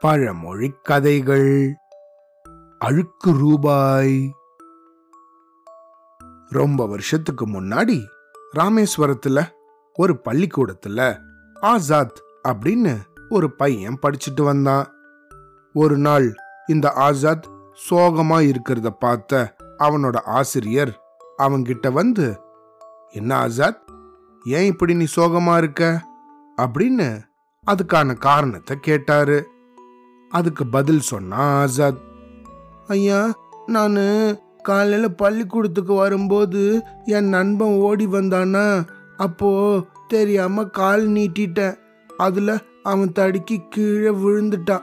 பழமொழி கதைகள். அழுக்கு ரூபாய். ரொம்ப வருஷத்துக்கு முன்னாடி ராமேஸ்வரத்துல ஒரு பள்ளிக்கூடத்துல ஆசாத் அப்படின்னு ஒரு பையன் படிச்சுட்டு வந்தான். ஒரு நாள் இந்த ஆசாத் சோகமா இருக்கிறத பார்த்த அவனோட ஆசிரியர் அவன்கிட்ட வந்து என்ன ஆசாத்? ஏன் இப்படி நீ சோகமா இருக்க? அப்படின்னு அதுக்கான காரணத்தை கேட்டாரு. அதுக்கு பதில் சொன்னா ஆசாத் ஐயா நான் காலையில் பள்ளிக்கூடத்துக்கு வரும்போது என் நண்பன் ஓடி வந்தானா அப்போ தெரியாம கால் நீட்டிட்டேன். அதுல அவன் தடுக்கி கீழே விழுந்துட்டான்.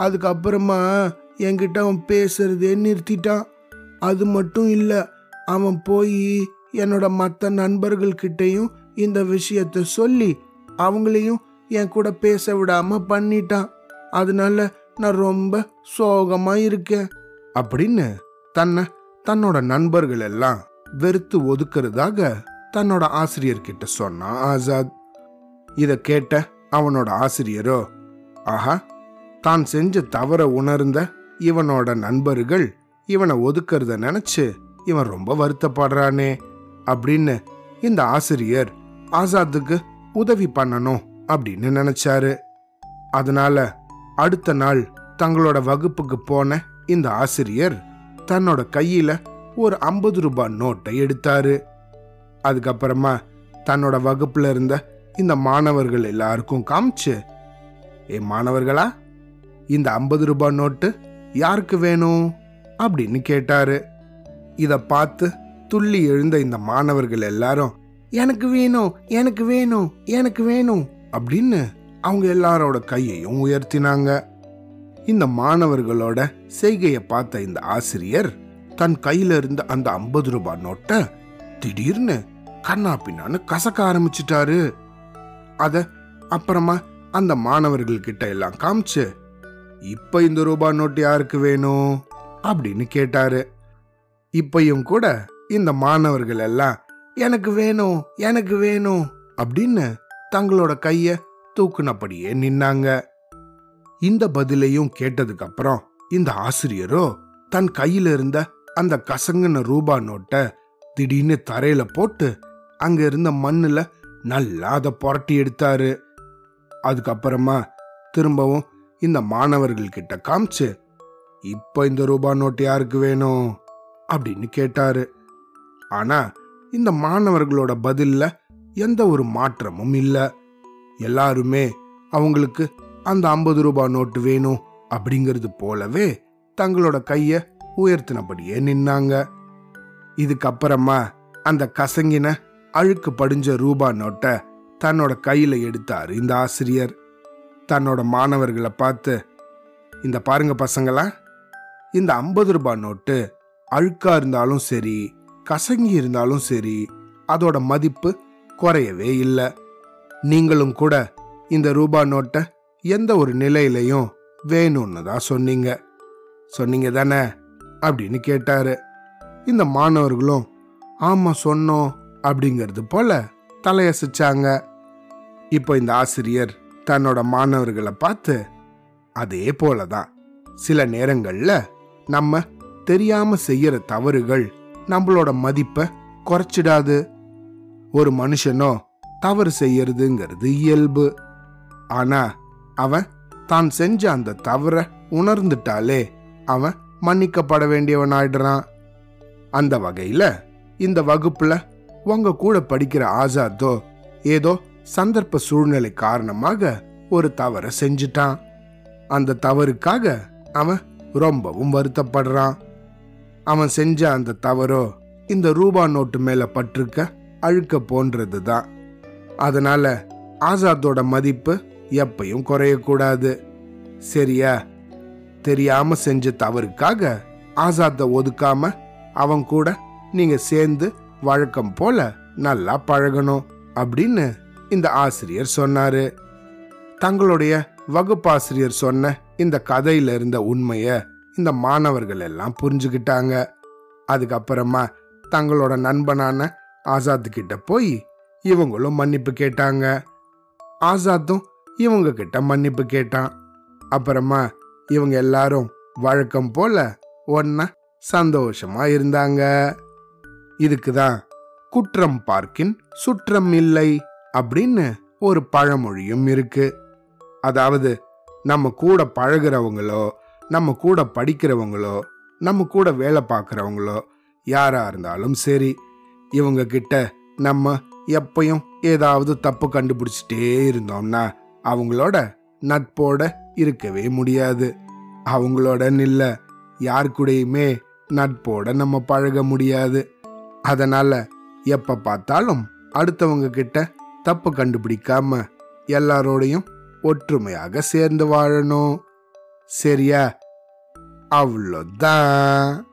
அதுக்கப்புறமா என்கிட்ட அவன் பேசுறதே நிறுத்திட்டான். அது மட்டும் இல்லை அவன் போய் என்னோட மற்ற நண்பர்கள்கிட்டையும் இந்த விஷயத்த சொல்லி அவங்களையும் என் கூட பேச விடாம பண்ணிட்டான். அதனால நான் ரொம்ப சோகமா இருக்கேன். அப்படின்னு தன்னை தன்னோட நண்பர்கள் எல்லாம் வெறுத்து ஒதுக்குறதாக தன்னோட ஆசிரியர்கிட்ட சொன்னான் ஆசாத். இத கேட்ட அவனோட ஆசிரியரோ ஆஹா தான் செஞ்ச தவற உணர்ந்த இவனோட நண்பர்கள் இவனை ஒதுக்கிறத நினைச்சு இவன் ரொம்ப வருத்தப்படுறானே அப்படின்னு இந்த ஆசிரியர் ஆசாத்துக்கு உதவி பண்ணணும் அப்படின்னு நினைச்சாரு. அதனால அடுத்த நாள் தங்களோட வகுப்புக்கு போன இந்த ஆசிரியர் தன்னோட கையில ஒரு ஐம்பது ரூபாய் நோட்டை எடுத்தாரு. அதுக்கப்புறமா தன்னோட வகுப்புல இருந்த இந்த மாணவர்கள் எல்லாருக்கும் காமிச்சு ஏ மாணவர்களா இந்த ஐம்பது ரூபாய் நோட்டு யாருக்கு வேணும்? அப்படின்னு கேட்டாரு. இத பார்த்து துள்ளி எழுந்த இந்த மாணவர்கள் எல்லாரும் எனக்கு வேணும் எனக்கு வேணும் எனக்கு வேணும் அப்படின்னு அவங்க எல்லாரோட கையையும் உயர்த்தினாங்க. இந்த மாணவர்களோட செய்கையை பார்த்த இந்த ஆசிரியர் தன் கையில இருந்த அந்த ஐம்பது ரூபாய் நோட்டை திடீர்னு கண்ணா பின்னான்னு கசக்க ஆரம்பிச்சிட்டாரு. அத அப்புறமா அந்த மாணவர்கள் கிட்ட எல்லாம் காமிச்சு இப்ப இந்த ரூபாய் நோட்டு யாருக்கு வேணும்? அப்படின்னு கேட்டாரு. இப்பையும் கூட இந்த மாணவர்கள் எல்லாம் எனக்கு வேணும் எனக்கு வேணும் அப்படின்னு தங்களோட கைய தூக்குனபடியே நின்னாங்க. இந்த பதிலையும் கேட்டதுக்கு அப்புறம் இந்த ஆசிரியரோ தன் கையில இருந்த அந்த கசங்கின ரூபா நோட்டை திடீர்னு தரையில போட்டு அங்க இருந்த மண்ணுல நல்லா அதை புரட்டி எடுத்தாரு. அதுக்கப்புறமா திரும்பவும் இந்த மாணவர்கள்கிட்ட காமிச்சு இப்ப இந்த ரூபா நோட்டு யாருக்கு வேணும்? அப்படின்னு கேட்டாரு. ஆனா இந்த மாணவர்களோட பதில்ல எந்த ஒரு மாற்றமும் இல்லை. எல்லாருமே அவங்களுக்கு அந்த ஐம்பது ரூபாய் நோட்டு வேணும் அப்படிங்கிறது போலவே தங்களோட கைய உயர்த்தினபடியே நின்னாங்க. இதுக்கப்புறமா அந்த கசங்கின அழுக்கு படிஞ்ச ரூபா நோட்டை தன்னோட கையில எடுத்தார் இந்த ஆசிரியர். தன்னோட மாணவர்களை பார்த்து இந்த பாருங்க பசங்களா இந்த ஐம்பது ரூபாய் நோட்டு அழுக்கா இருந்தாலும் சரி கசங்கி இருந்தாலும் சரி அதோட மதிப்பு குறையவே இல்லை. நீங்களும் கூட இந்த ரூபா நோட்டை எந்த ஒரு நிலையிலையும் வேணும்னு தான் சொன்னீங்க. சொன்னீங்க தானே? அப்படின்னு கேட்டாரு. இந்த மாணவர்களும் ஆமாம் சொன்னோம் அப்படிங்கிறது போல தலையசிச்சாங்க. இப்போ இந்த ஆசிரியர் தன்னோட மாணவர்களை பார்த்து அதே போலதான் சில நேரங்களில் நம்ம தெரியாம செய்யற தவறுகள் நம்மளோட மதிப்பை குறைச்சிடாது. ஒரு மனுஷனோ தவறு செய்யறதுங்கிறது இயல்பு. ஆனா அவன் தான் செஞ்ச அந்த தவற உணர்ந்துட்டாலே அவன் மன்னிக்கப்பட வேண்டியவன் ஆயிடுறான் அந்த வகையில இந்த வகுப்புல உங்க கூட படிக்கிற ஆசாத்தோ ஏதோ சந்தர்ப்ப சூழ்நிலை காரணமாக ஒரு தவற செஞ்சிட்டான். அந்த தவறுக்காக அவன் ரொம்பவும் வருத்தப்படுறான். அவன் செஞ்ச அந்த தவறோ இந்த ரூபா நோட்டு மேல பட்டிருக்க அழுக்க போன்றது தான் அதனால ஆசாத்தோட மதிப்பு எப்பையும் குறையக்கூடாது. சரியா? தெரியாம செஞ்ச தவறுக்காக ஆசாத்தை ஒதுக்காம அவன் கூட நீங்க சேர்ந்து வழக்கம் போல நல்லா பழகணும் அப்படின்னு இந்த ஆசிரியர் சொன்னாரு. தங்களுடைய வகுப்பாசிரியர் சொன்ன இந்த கதையில இருந்த உண்மைய இந்த மாணவர்கள் எல்லாம் புரிஞ்சுக்கிட்டாங்க. அதுக்கப்புறமா தங்களோட நண்பனான ஆசாத் கிட்ட போய் இவங்களும் மன்னிப்பு கேட்டாங்க. ஆசாத்தும் இவங்க கிட்ட மன்னிப்பு கேட்டான். அப்புறமா இவங்க எல்லாரும் வழக்கம் போல ஒன்னா சந்தோஷமா இருந்தாங்க. இதுக்கு தான் குற்றம் பார்க்கின் சுற்றம் இல்லை அப்படின்னு ஒரு பழமொழியும் இருக்கு. அதாவது நம்ம கூட பழகுறவங்களோ நம்ம கூட படிக்கிறவங்களோ நம்ம கூட வேலை பார்க்குறவங்களோ யாரா இருந்தாலும் சரி இவங்க கிட்ட நம்ம எப்பயும் ஏதாவது தப்பு கண்டுபிடிச்சிட்டே இருந்தோம்னா அவங்களோட நட்போட இருக்கவே முடியாது. அவங்களோட நில்ல யார் கூடயுமே நட்போட நம்ம பழக முடியாது. அதனால எப்ப பார்த்தாலும் அடுத்தவங்க கிட்ட தப்பு கண்டுபிடிக்காம எல்லாரோடையும் ஒற்றுமையாக சேர்ந்து வாழணும். சரியா? அவ்வளோதான்.